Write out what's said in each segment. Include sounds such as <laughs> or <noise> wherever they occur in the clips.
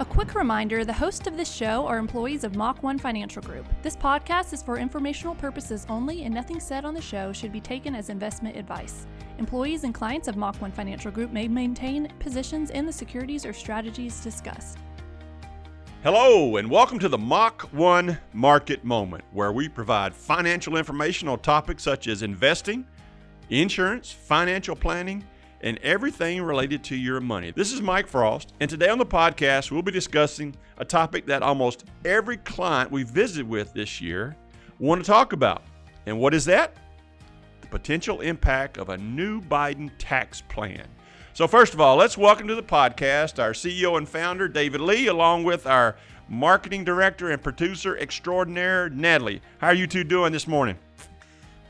A quick reminder the hosts of this show are employees of Mach 1 Financial Group. This podcast is for informational purposes only, and nothing said on the show should be taken as investment advice. Employees and clients of Mach 1 Financial Group may maintain positions in the securities or strategies discussed. Hello, and welcome to the Mach 1 Market Moment, where we provide financial information on topics such as investing, insurance, financial planning, and everything related to your money. This is Mike Frost, and today on the podcast, we'll be discussing a topic that almost every client we visited with this year want to talk about. And what is that? The potential impact of a new Biden tax plan. So, first of all, let's welcome to the podcast our CEO and founder, David Lee, along with our marketing director and producer extraordinaire, Natalie. How are you two doing this morning?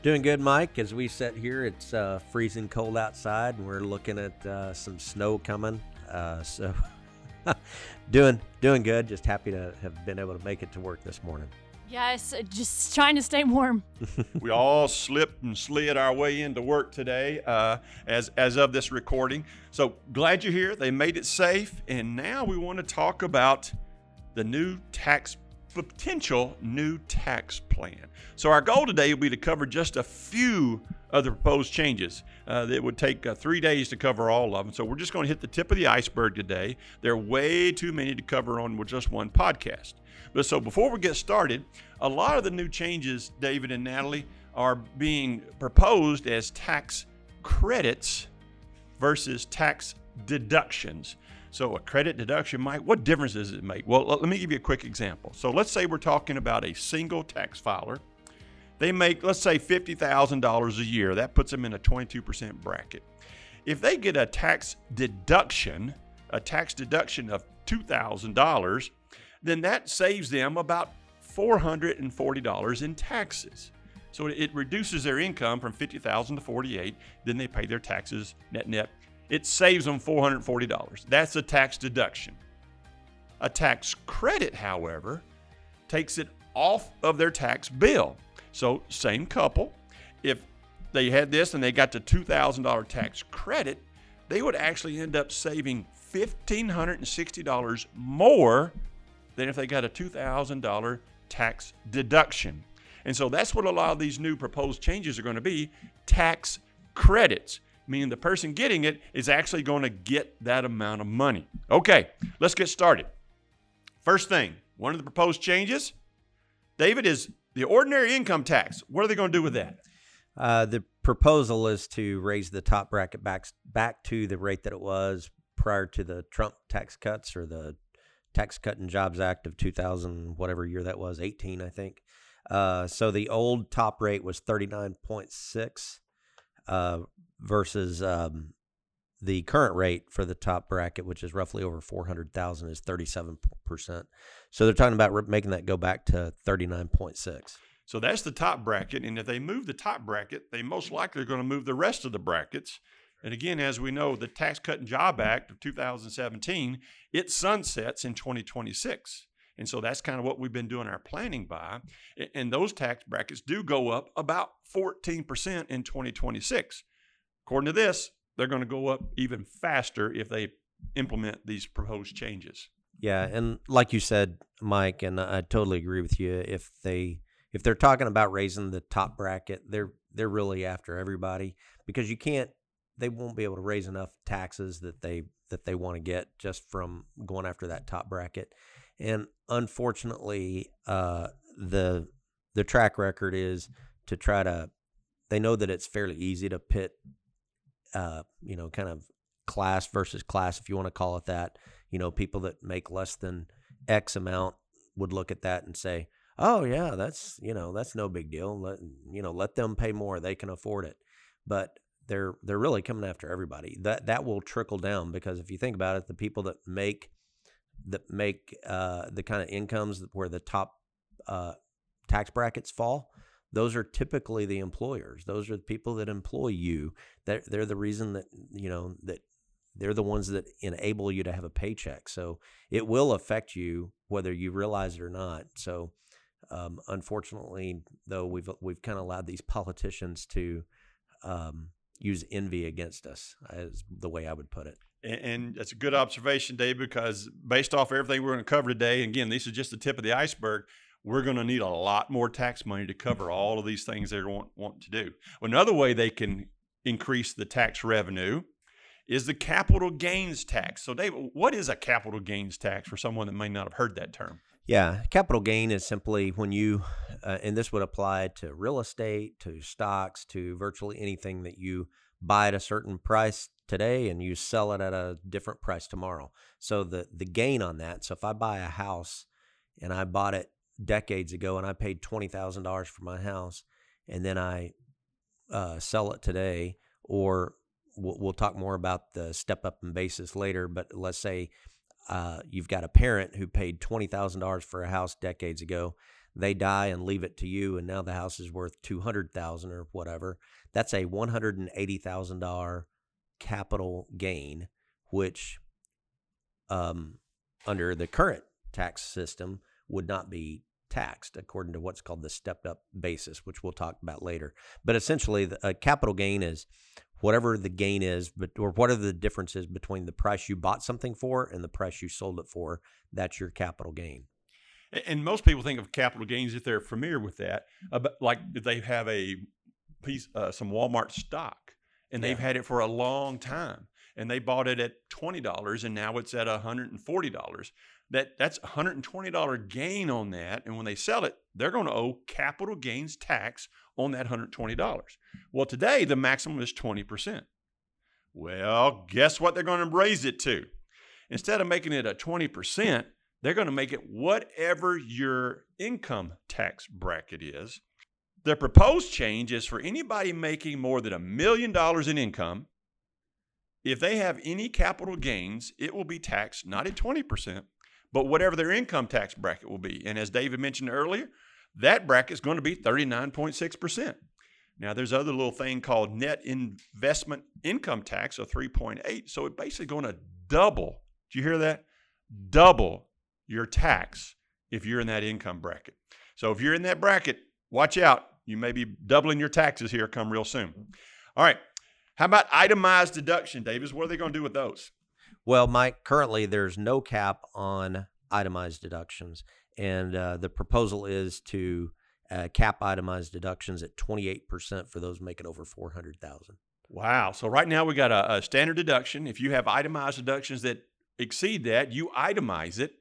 Doing good, Mike. As we sit here, it's uh, freezing cold outside, and we're looking at uh, some snow coming. Uh, so, <laughs> doing doing good. Just happy to have been able to make it to work this morning. Yes, just trying to stay warm. <laughs> we all slipped and slid our way into work today uh, as, as of this recording. So glad you're here. They made it safe. And now we want to talk about the new tax potential new tax plan. So our goal today will be to cover just a few of the proposed changes. Uh, it would take uh, three days to cover all of them. So we're just going to hit the tip of the iceberg today. There are way too many to cover on just one podcast. But so before we get started, a lot of the new changes, David and Natalie, are being proposed as tax credits versus tax deductions. So a credit deduction, Mike, what difference does it make? Well, let me give you a quick example. So let's say we're talking about a single tax filer. They make, let's say, $50,000 a year. That puts them in a 22% bracket. If they get a tax deduction, a tax deduction of $2,000, then that saves them about $440 in taxes. So it reduces their income from 50,000 to 48. Then they pay their taxes net net. It saves them $440. That's a tax deduction. A tax credit, however, takes it off of their tax bill. So same couple, if they had this and they got the $2,000 tax credit, they would actually end up saving $1,560 more than if they got a $2,000 tax deduction. And so that's what a lot of these new proposed changes are going to be tax credits, meaning the person getting it is actually going to get that amount of money. Okay, let's get started. First thing, one of the proposed changes, David, is the ordinary income tax. What are they going to do with that? Uh, the proposal is to raise the top bracket back back to the rate that it was prior to the Trump tax cuts or the Tax Cut and Jobs Act of 2000, whatever year that was, 18, I think. Uh, so the old top rate was 39.6 uh, versus um, the current rate for the top bracket, which is roughly over 400,000, is 37%. So they're talking about making that go back to 39.6. So that's the top bracket. And if they move the top bracket, they most likely are going to move the rest of the brackets. And again, as we know, the Tax Cut and Job Act of 2017, it sunsets in 2026. And so that's kind of what we've been doing our planning by. And those tax brackets do go up about 14% in 2026. According to this, they're going to go up even faster if they implement these proposed changes. Yeah, and like you said, Mike, and I totally agree with you. If they if they're talking about raising the top bracket, they're they're really after everybody because you can't they won't be able to raise enough taxes that they that they want to get just from going after that top bracket. And unfortunately, uh, the the track record is to try to. They know that it's fairly easy to pit, uh, you know, kind of class versus class, if you want to call it that. You know, people that make less than X amount would look at that and say, "Oh yeah, that's you know that's no big deal. Let you know let them pay more; they can afford it." But they're they're really coming after everybody. That that will trickle down because if you think about it, the people that make that make uh, the kind of incomes where the top uh, tax brackets fall, those are typically the employers. Those are the people that employ you. They're, they're the reason that you know that they're the ones that enable you to have a paycheck. So it will affect you whether you realize it or not. So um, unfortunately, though, we've we've kind of allowed these politicians to um, use envy against us, is the way I would put it. And, and that's a good observation, Dave, because based off everything we're going to cover today, again, this is just the tip of the iceberg. We're going to need a lot more tax money to cover all of these things they want want to do. Another way they can increase the tax revenue is the capital gains tax. So, Dave, what is a capital gains tax for someone that may not have heard that term? Yeah, capital gain is simply when you, uh, and this would apply to real estate, to stocks, to virtually anything that you buy at a certain price today and you sell it at a different price tomorrow. So the the gain on that. So if I buy a house and I bought it decades ago and I paid twenty thousand dollars for my house, and then I uh, sell it today, or we'll, we'll, talk more about the step up in basis later. But let's say uh, you've got a parent who paid twenty thousand dollars for a house decades ago. They die and leave it to you, and now the house is worth two hundred thousand or whatever. That's a one hundred and eighty thousand dollar capital gain, which um, under the current tax system would not be taxed according to what's called the stepped up basis, which we'll talk about later. But essentially, the, a capital gain is whatever the gain is, but or what are the differences between the price you bought something for and the price you sold it for. That's your capital gain. And most people think of capital gains if they're familiar with that, uh, like if they have a piece, uh, some Walmart stock, and they've had it for a long time, and they bought it at twenty dollars, and now it's at hundred and forty dollars. That that's a hundred and twenty dollar gain on that, and when they sell it, they're going to owe capital gains tax on that hundred twenty dollars. Well, today the maximum is twenty percent. Well, guess what they're going to raise it to? Instead of making it a twenty percent, they're going to make it whatever your income tax bracket is. The proposed change is for anybody making more than a million dollars in income. If they have any capital gains, it will be taxed not at 20%, but whatever their income tax bracket will be. And as David mentioned earlier, that bracket is going to be 39.6%. Now, there's other little thing called net investment income tax of 3.8. So it's basically going to double. Do you hear that? Double your tax if you're in that income bracket. So if you're in that bracket, watch out. You may be doubling your taxes here come real soon. All right. How about itemized deduction, David? What are they going to do with those? Well, Mike, currently there's no cap on itemized deductions, and uh, the proposal is to uh, cap itemized deductions at 28% for those making over 400,000. Wow. So right now we got a, a standard deduction. If you have itemized deductions that exceed that, you itemize it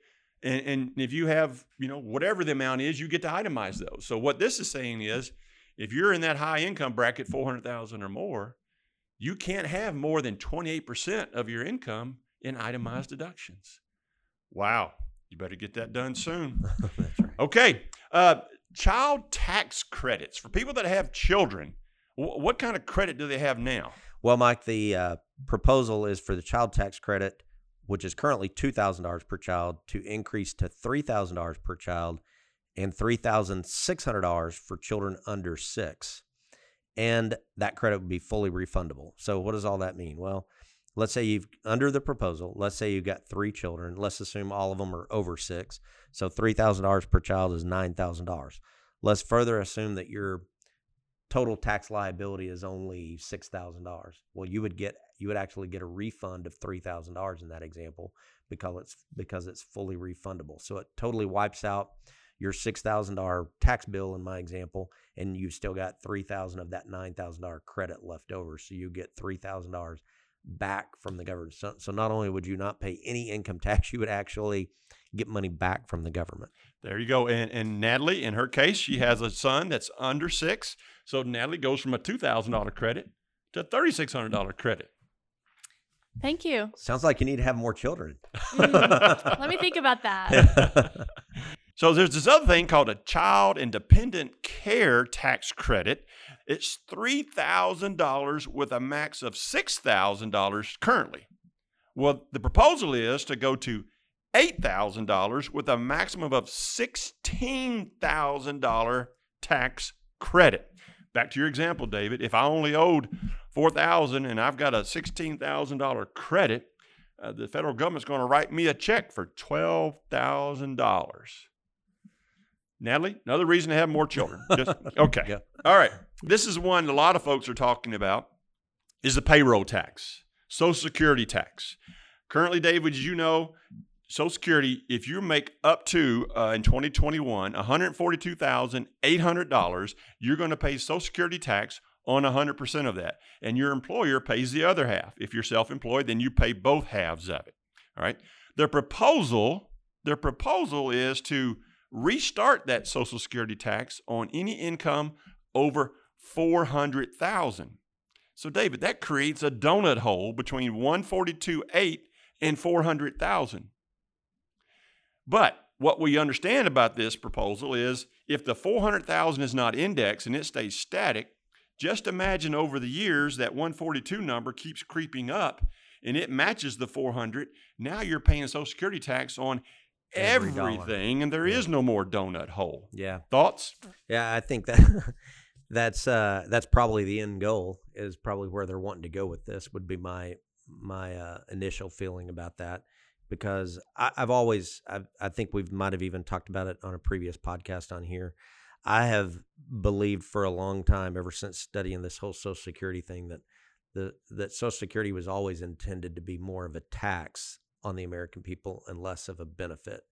and, and if you have, you know, whatever the amount is, you get to itemize those. So what this is saying is, if you're in that high income bracket, 400,000 or more, you can't have more than 28% of your income in itemized deductions. Wow. You better get that done soon. <laughs> right. Okay. Uh, child tax credits for people that have children. W- what kind of credit do they have now? Well, Mike, the uh, proposal is for the child tax credit which is currently $2,000 per child, to increase to $3,000 per child and $3,600 for children under six. And that credit would be fully refundable. So, what does all that mean? Well, let's say you've, under the proposal, let's say you've got three children. Let's assume all of them are over six. So, $3,000 per child is $9,000. Let's further assume that your total tax liability is only $6,000. Well, you would get you would actually get a refund of $3,000 in that example because it's because it's fully refundable. So it totally wipes out your $6,000 tax bill in my example and you've still got 3000 of that $9,000 credit left over. So you get $3,000 back from the government. So, so not only would you not pay any income tax, you would actually get money back from the government. There you go. And, and Natalie, in her case, she has a son that's under six. So Natalie goes from a $2,000 credit to a $3,600 credit. Thank you. Sounds like you need to have more children. Mm, let me think about that. <laughs> so there's this other thing called a child and dependent care tax credit. It's $3,000 with a max of $6,000 currently. Well, the proposal is to go to $8,000 with a maximum of $16,000 tax credit. Back to your example, David. If I only owed four thousand and I've got a sixteen thousand dollar credit, uh, the federal government's going to write me a check for twelve thousand dollars. Natalie, another reason to have more children. <laughs> Just, okay. yeah. All right. This is one a lot of folks are talking about is the payroll tax. Social Security tax. Currently, David, as you know, Social Security, if you make up to uh, in 2021 $142,800, you're going to pay Social Security tax on 100% of that. And your employer pays the other half. If you're self employed, then you pay both halves of it. All right. Their proposal, their proposal is to restart that Social Security tax on any income over 400,000. So David, that creates a donut hole between 142.8 and 400,000. But what we understand about this proposal is if the 400,000 is not indexed and it stays static, just imagine over the years that 142 number keeps creeping up and it matches the 400. Now you're paying Social Security tax on Every everything and there is Yeah. no more donut hole. Yeah. Thoughts? Yeah, I think that <laughs> that's uh that's probably the end goal is probably where they're wanting to go with this would be my my uh, initial feeling about that because I, I've always I've, I think we might have even talked about it on a previous podcast on here. I have believed for a long time, ever since studying this whole Social Security thing, that the that Social Security was always intended to be more of a tax on the American people and less of a benefit.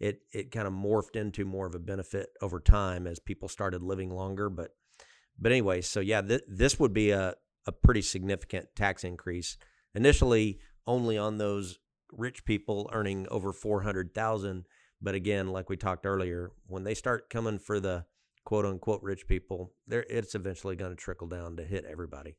It it kind of morphed into more of a benefit over time as people started living longer but but anyway so yeah th- this would be a, a pretty significant tax increase. Initially only on those rich people earning over 400,000 but again like we talked earlier when they start coming for the quote unquote rich people there it's eventually going to trickle down to hit everybody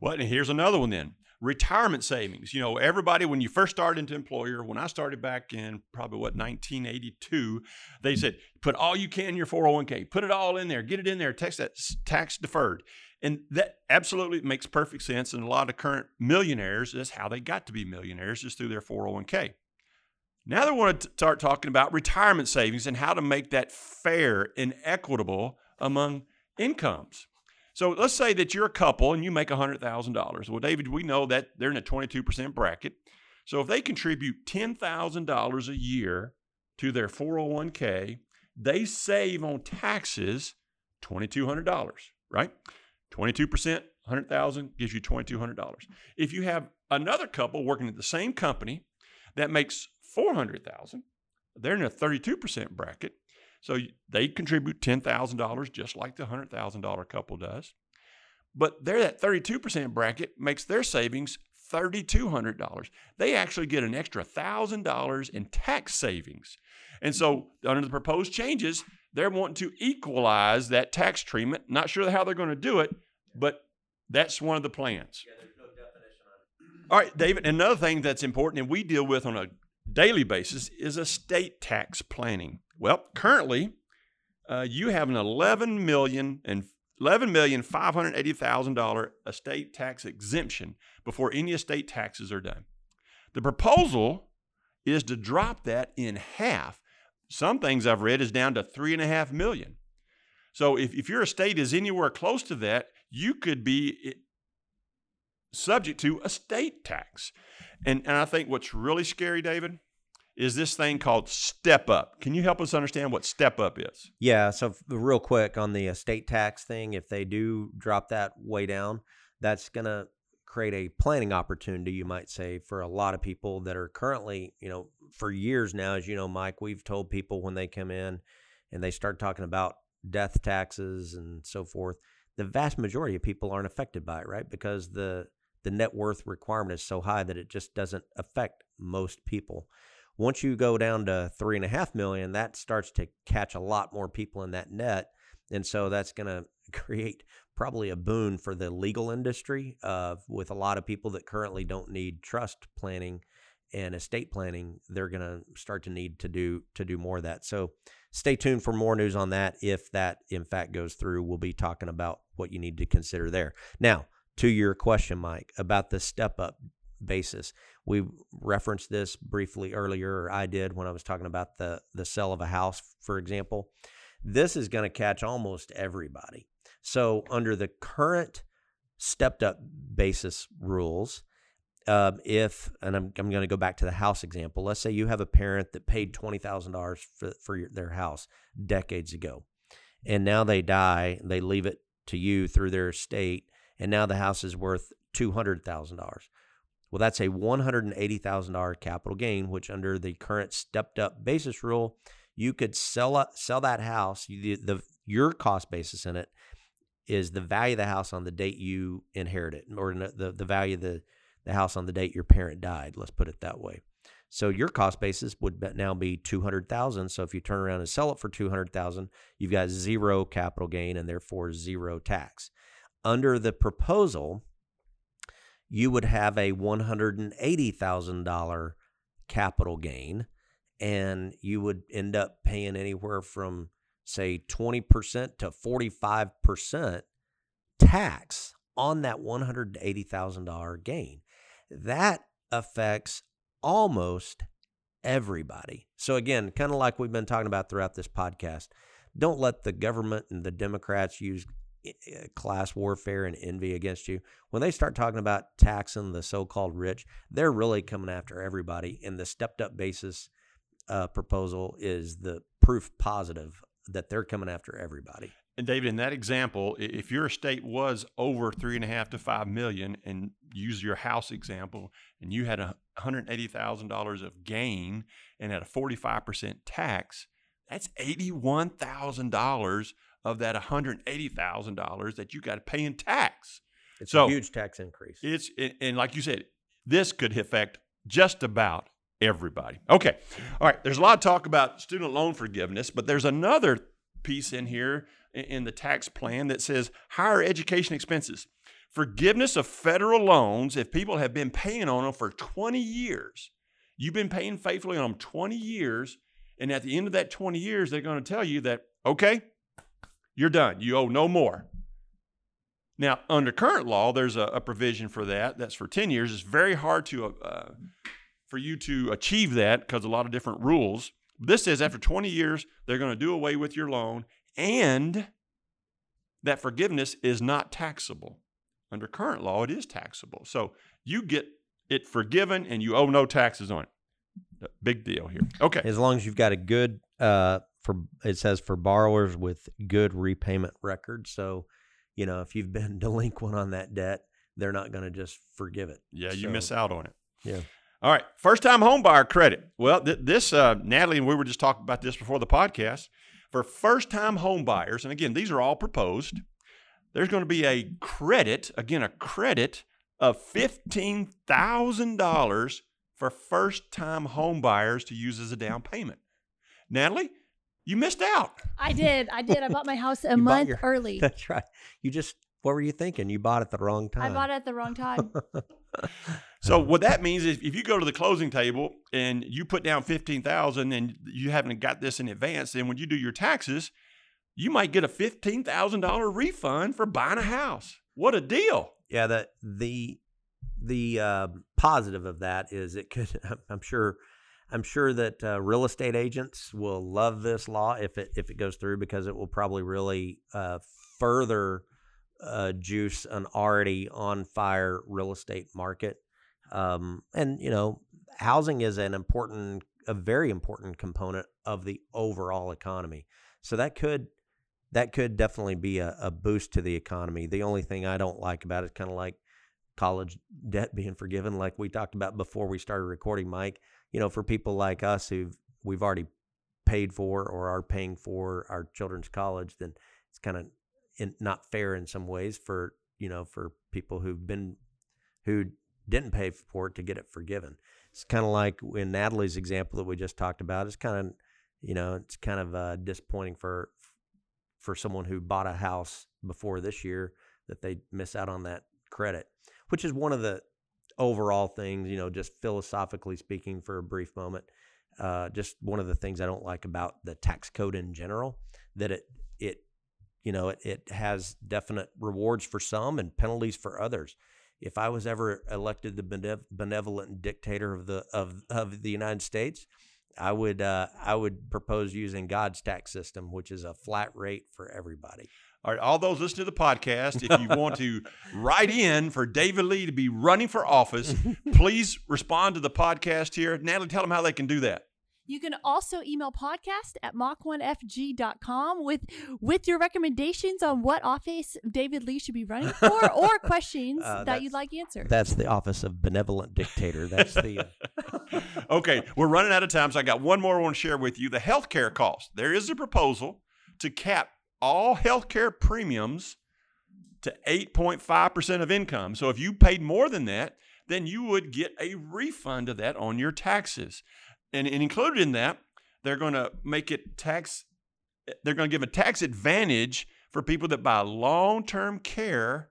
Well, and here's another one then. Retirement savings. You know, everybody, when you first started into employer, when I started back in probably what, 1982, they said, put all you can in your 401k, put it all in there, get it in there, tax that tax deferred. And that absolutely makes perfect sense. And a lot of current millionaires, that's how they got to be millionaires, is through their 401k. Now they want to start talking about retirement savings and how to make that fair and equitable among incomes. So let's say that you're a couple and you make $100,000. Well, David, we know that they're in a 22% bracket. So if they contribute $10,000 a year to their 401k, they save on taxes $2,200, right? 22%, 100,000 gives you $2,200. If you have another couple working at the same company that makes 400,000, they're in a 32% bracket. So they contribute $10,000 just like the $100,000 couple does. But they're that 32% bracket makes their savings $3,200. They actually get an extra $1,000 in tax savings. And so, under the proposed changes, they're wanting to equalize that tax treatment. Not sure how they're going to do it, but that's one of the plans. All right, David, another thing that's important and we deal with on a daily basis is estate tax planning. Well, currently, uh, you have an eleven million and eleven million five hundred eighty thousand dollar estate tax exemption before any estate taxes are done. The proposal is to drop that in half. Some things I've read is down to three and a half million. So if, if your estate is anywhere close to that, you could be subject to a state tax. And, and I think what's really scary, David, is this thing called step up. Can you help us understand what step up is? Yeah. So, real quick on the uh, estate tax thing, if they do drop that way down, that's going to create a planning opportunity, you might say, for a lot of people that are currently, you know, for years now, as you know, Mike, we've told people when they come in and they start talking about death taxes and so forth, the vast majority of people aren't affected by it, right? Because the the net worth requirement is so high that it just doesn't affect most people. Once you go down to three and a half million, that starts to catch a lot more people in that net. And so that's going <laughs> to create probably a boon for the legal industry uh, with a lot of people that currently don't need trust planning and estate planning. They're going to start to need to do to do more of that. So stay tuned for more news on that. If that in fact goes through, we'll be talking about what you need to consider there. Now, to your question, Mike, about the step up basis. We referenced this briefly earlier, I did when I was talking about the the sale of a house, for example. This is going to catch almost everybody. So under the current stepped up basis rules, um, if and I'm I'm going to go back to the house example. Let's say you have a parent that paid twenty thousand dollars for for your, their house decades ago, and now they die. They leave it to you through their estate, and now the house is worth two hundred thousand dollars Well, that's a $180,000 capital gain, which under the current stepped up basis rule, you could sell up, sell that house. The, the your cost basis in it is the value of the house on the date you inherit it, or the the value of the the house on the date your parent died. Let's put it that way. So your cost basis would now be two hundred thousand. So if you turn around and sell it for two hundred thousand, you've got zero capital gain and therefore zero tax. Under the proposal, you would have a one hundred and eighty thousand dollar capital gain, and you would end up paying anywhere from say 20% to 45% tax on that $180,000 gain. That affects almost everybody. So, again, kind of like we've been talking about throughout this podcast, don't let the government and the Democrats use class warfare and envy against you. When they start talking about taxing the so called rich, they're really coming after everybody. And the stepped up basis uh, proposal is the proof positive that they're coming after everybody. And David, in that example, if your estate was over three and a half to five million, and use your house example, and you had a hundred eighty thousand dollars of gain and at a forty five percent tax, that's eighty one thousand dollars of that one hundred eighty thousand dollars that you got to pay in tax. It's so a huge tax increase. It's and like you said, this could affect just about everybody. Okay. All right. There's a lot of talk about student loan forgiveness, but there's another piece in here in the tax plan that says higher education expenses. Forgiveness of federal loans if people have been paying on them for 20 years. You've been paying faithfully on them 20 years, and at the end of that 20 years, they're going to tell you that, okay, you're done. You owe no more. Now, under current law, there's a, a provision for that. That's for 10 years. It's very hard to uh, for you to achieve that because a lot of different rules. This says after 20 years, they're going to do away with your loan and that forgiveness is not taxable. Under current law, it is taxable. So you get it forgiven and you owe no taxes on it. Big deal here. Okay. As long as you've got a good, uh, for it says for borrowers with good repayment record. So, you know, if you've <laughs> been delinquent on that debt, they're not going to just forgive it. Yeah, you miss out on it. Yeah. All right, first time home buyer credit. Well, th- this, uh, Natalie, and we were just talking about this before the podcast. For first time home buyers, and again, these are all proposed, there's going to be a credit, again, a credit of $15,000 for first time home buyers to use as a down payment. Natalie, you missed out. I did. I did. I bought my house <laughs> a month your, <laughs> early. That's right. You just, what were you thinking? You bought it the wrong time. I bought it at the wrong time. <laughs> So what that means is if you go to the closing table and you put down 15,000 and you haven't got this in advance, then when you do your taxes, you might get a $15,000 refund for buying a house. What a deal. Yeah, the the the uh, positive of that is it could I'm sure I'm sure that uh, real estate agents will love this law if it if it goes through because it will probably really uh, further uh, juice an already on fire real estate market. Um, and you know, housing is an important, a very important component of the overall economy. So that could that could definitely be a, a boost to the economy. The only thing I don't like about it is kind of like college debt being forgiven, like we talked about before we started recording, Mike. You know, for people like us who've we've already paid for or are paying for our children's college, then it's kind of not fair in some ways for you know for people who've been who didn't pay for it to get it forgiven. It's kind of like in Natalie's example that we just talked about. It's kind of, you know, it's kind of uh, disappointing for for someone who bought a house before this year that they miss out on that credit, which is one of the overall things, you know, just philosophically speaking for a brief moment. Uh, just one of the things I don't like about the tax code in general that it it you know it, it has definite rewards for some and penalties for others if I was ever elected the benevolent dictator of the of, of the United States, I would uh, I would propose using God's tax system, which is a flat rate for everybody. All right, all those listening to the podcast, if you want to write in for David Lee to be running for office, <laughs> please respond to the podcast here. Natalie, tell them how they can do that. You can also email podcast at mach1fg.com with with your recommendations on what office David Lee should be running for <laughs> or questions Uh, that you'd like answered. That's the office of benevolent dictator. That's the. Uh, <laughs> okay, we're running out of time, so I got one more I want to share with you. The healthcare cost. There is a proposal to cap all healthcare premiums to 8.5% of income. So if you paid more than that, then you would get a refund of that on your taxes. And, and included in that, they're going to make it tax, they're going to give a tax advantage for people that buy long term care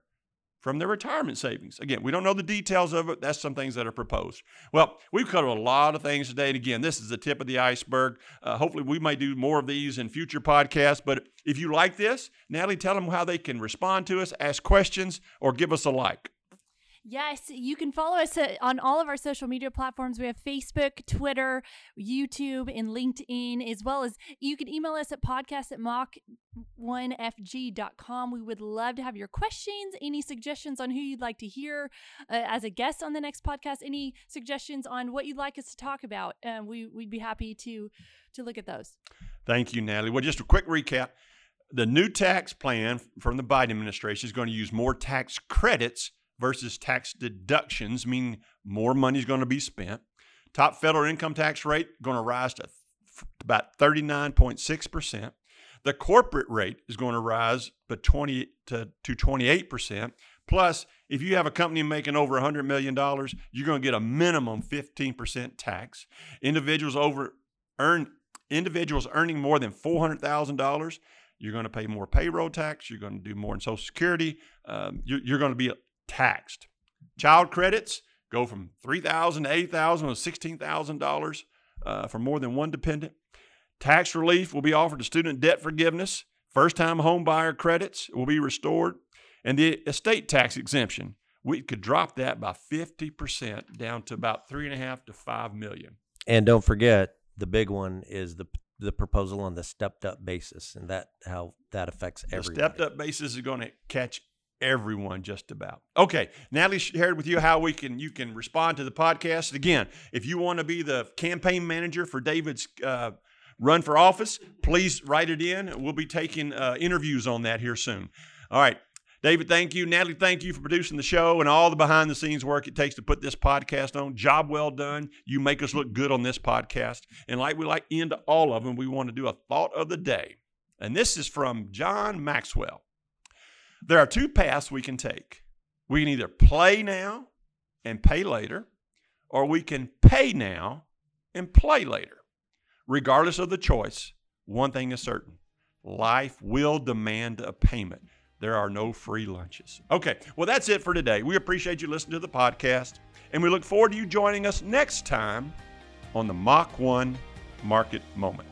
from their retirement savings. Again, we don't know the details of it. That's some things that are proposed. Well, we've covered a lot of things today. And again, this is the tip of the iceberg. Uh, hopefully, we may do more of these in future podcasts. But if you like this, Natalie, tell them how they can respond to us, ask questions, or give us a like. Yes, you can follow us uh, on all of our social media platforms. We have Facebook, Twitter, YouTube, and LinkedIn, as well as you can email us at podcast at mach1fg.com. We would love to have your questions, any suggestions on who you'd like to hear uh, as a guest on the next podcast, any suggestions on what you'd like us to talk about. Um, we, we'd be happy to, to look at those. Thank you, Natalie. Well, just a quick recap. The new tax plan from the Biden administration is going to use more tax credits versus tax deductions, meaning more money is going to be spent. Top federal income tax rate going to rise to about 39.6%. The corporate rate is going to rise to 20 to, to 28%. Plus, if you have a company making over $100 million, you're going to get a minimum 15% tax. Individuals over earn individuals earning more than $400,000, you're going to pay more payroll tax. You're going to do more in Social Security. Um, you're, you're going to be taxed. Child credits go from $3,000 to $8,000 to $16,000 uh, for more than one dependent. Tax relief will be offered to student debt forgiveness. First time home buyer credits will be restored. And the estate tax exemption, we could drop that by 50% down to about three and a half to five million. and don't forget, the big one is the the proposal on the stepped up basis, and that how that affects The everybody. stepped up basis is going to catch everyone just about. Okay, Natalie shared with you how we can you can respond to the podcast. Again, if you want to be the campaign manager for David's uh, run for office, please write it in. We'll be taking uh, interviews on that here soon. All right. David, thank you. Natalie, thank you for producing the show and all the behind the scenes work it takes to put this podcast on. Job well done. You make us look good on this podcast. And like we like into all of them, we want to do a thought of the day. And this is from John Maxwell. There are two paths we can take. We can either play now and pay later, or we can pay now and play later. Regardless of the choice, one thing is certain life will demand a payment. There are no free lunches. Okay, well, that's it for today. We appreciate you listening to the podcast, and we look forward to you joining us next time on the Mach 1 Market Moment.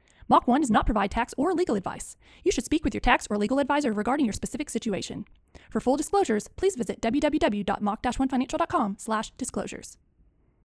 Mach 1 does not provide tax or legal advice. You should speak with your tax or legal advisor regarding your specific situation. For full disclosures, please visit www.mach-1financial.com/disclosures.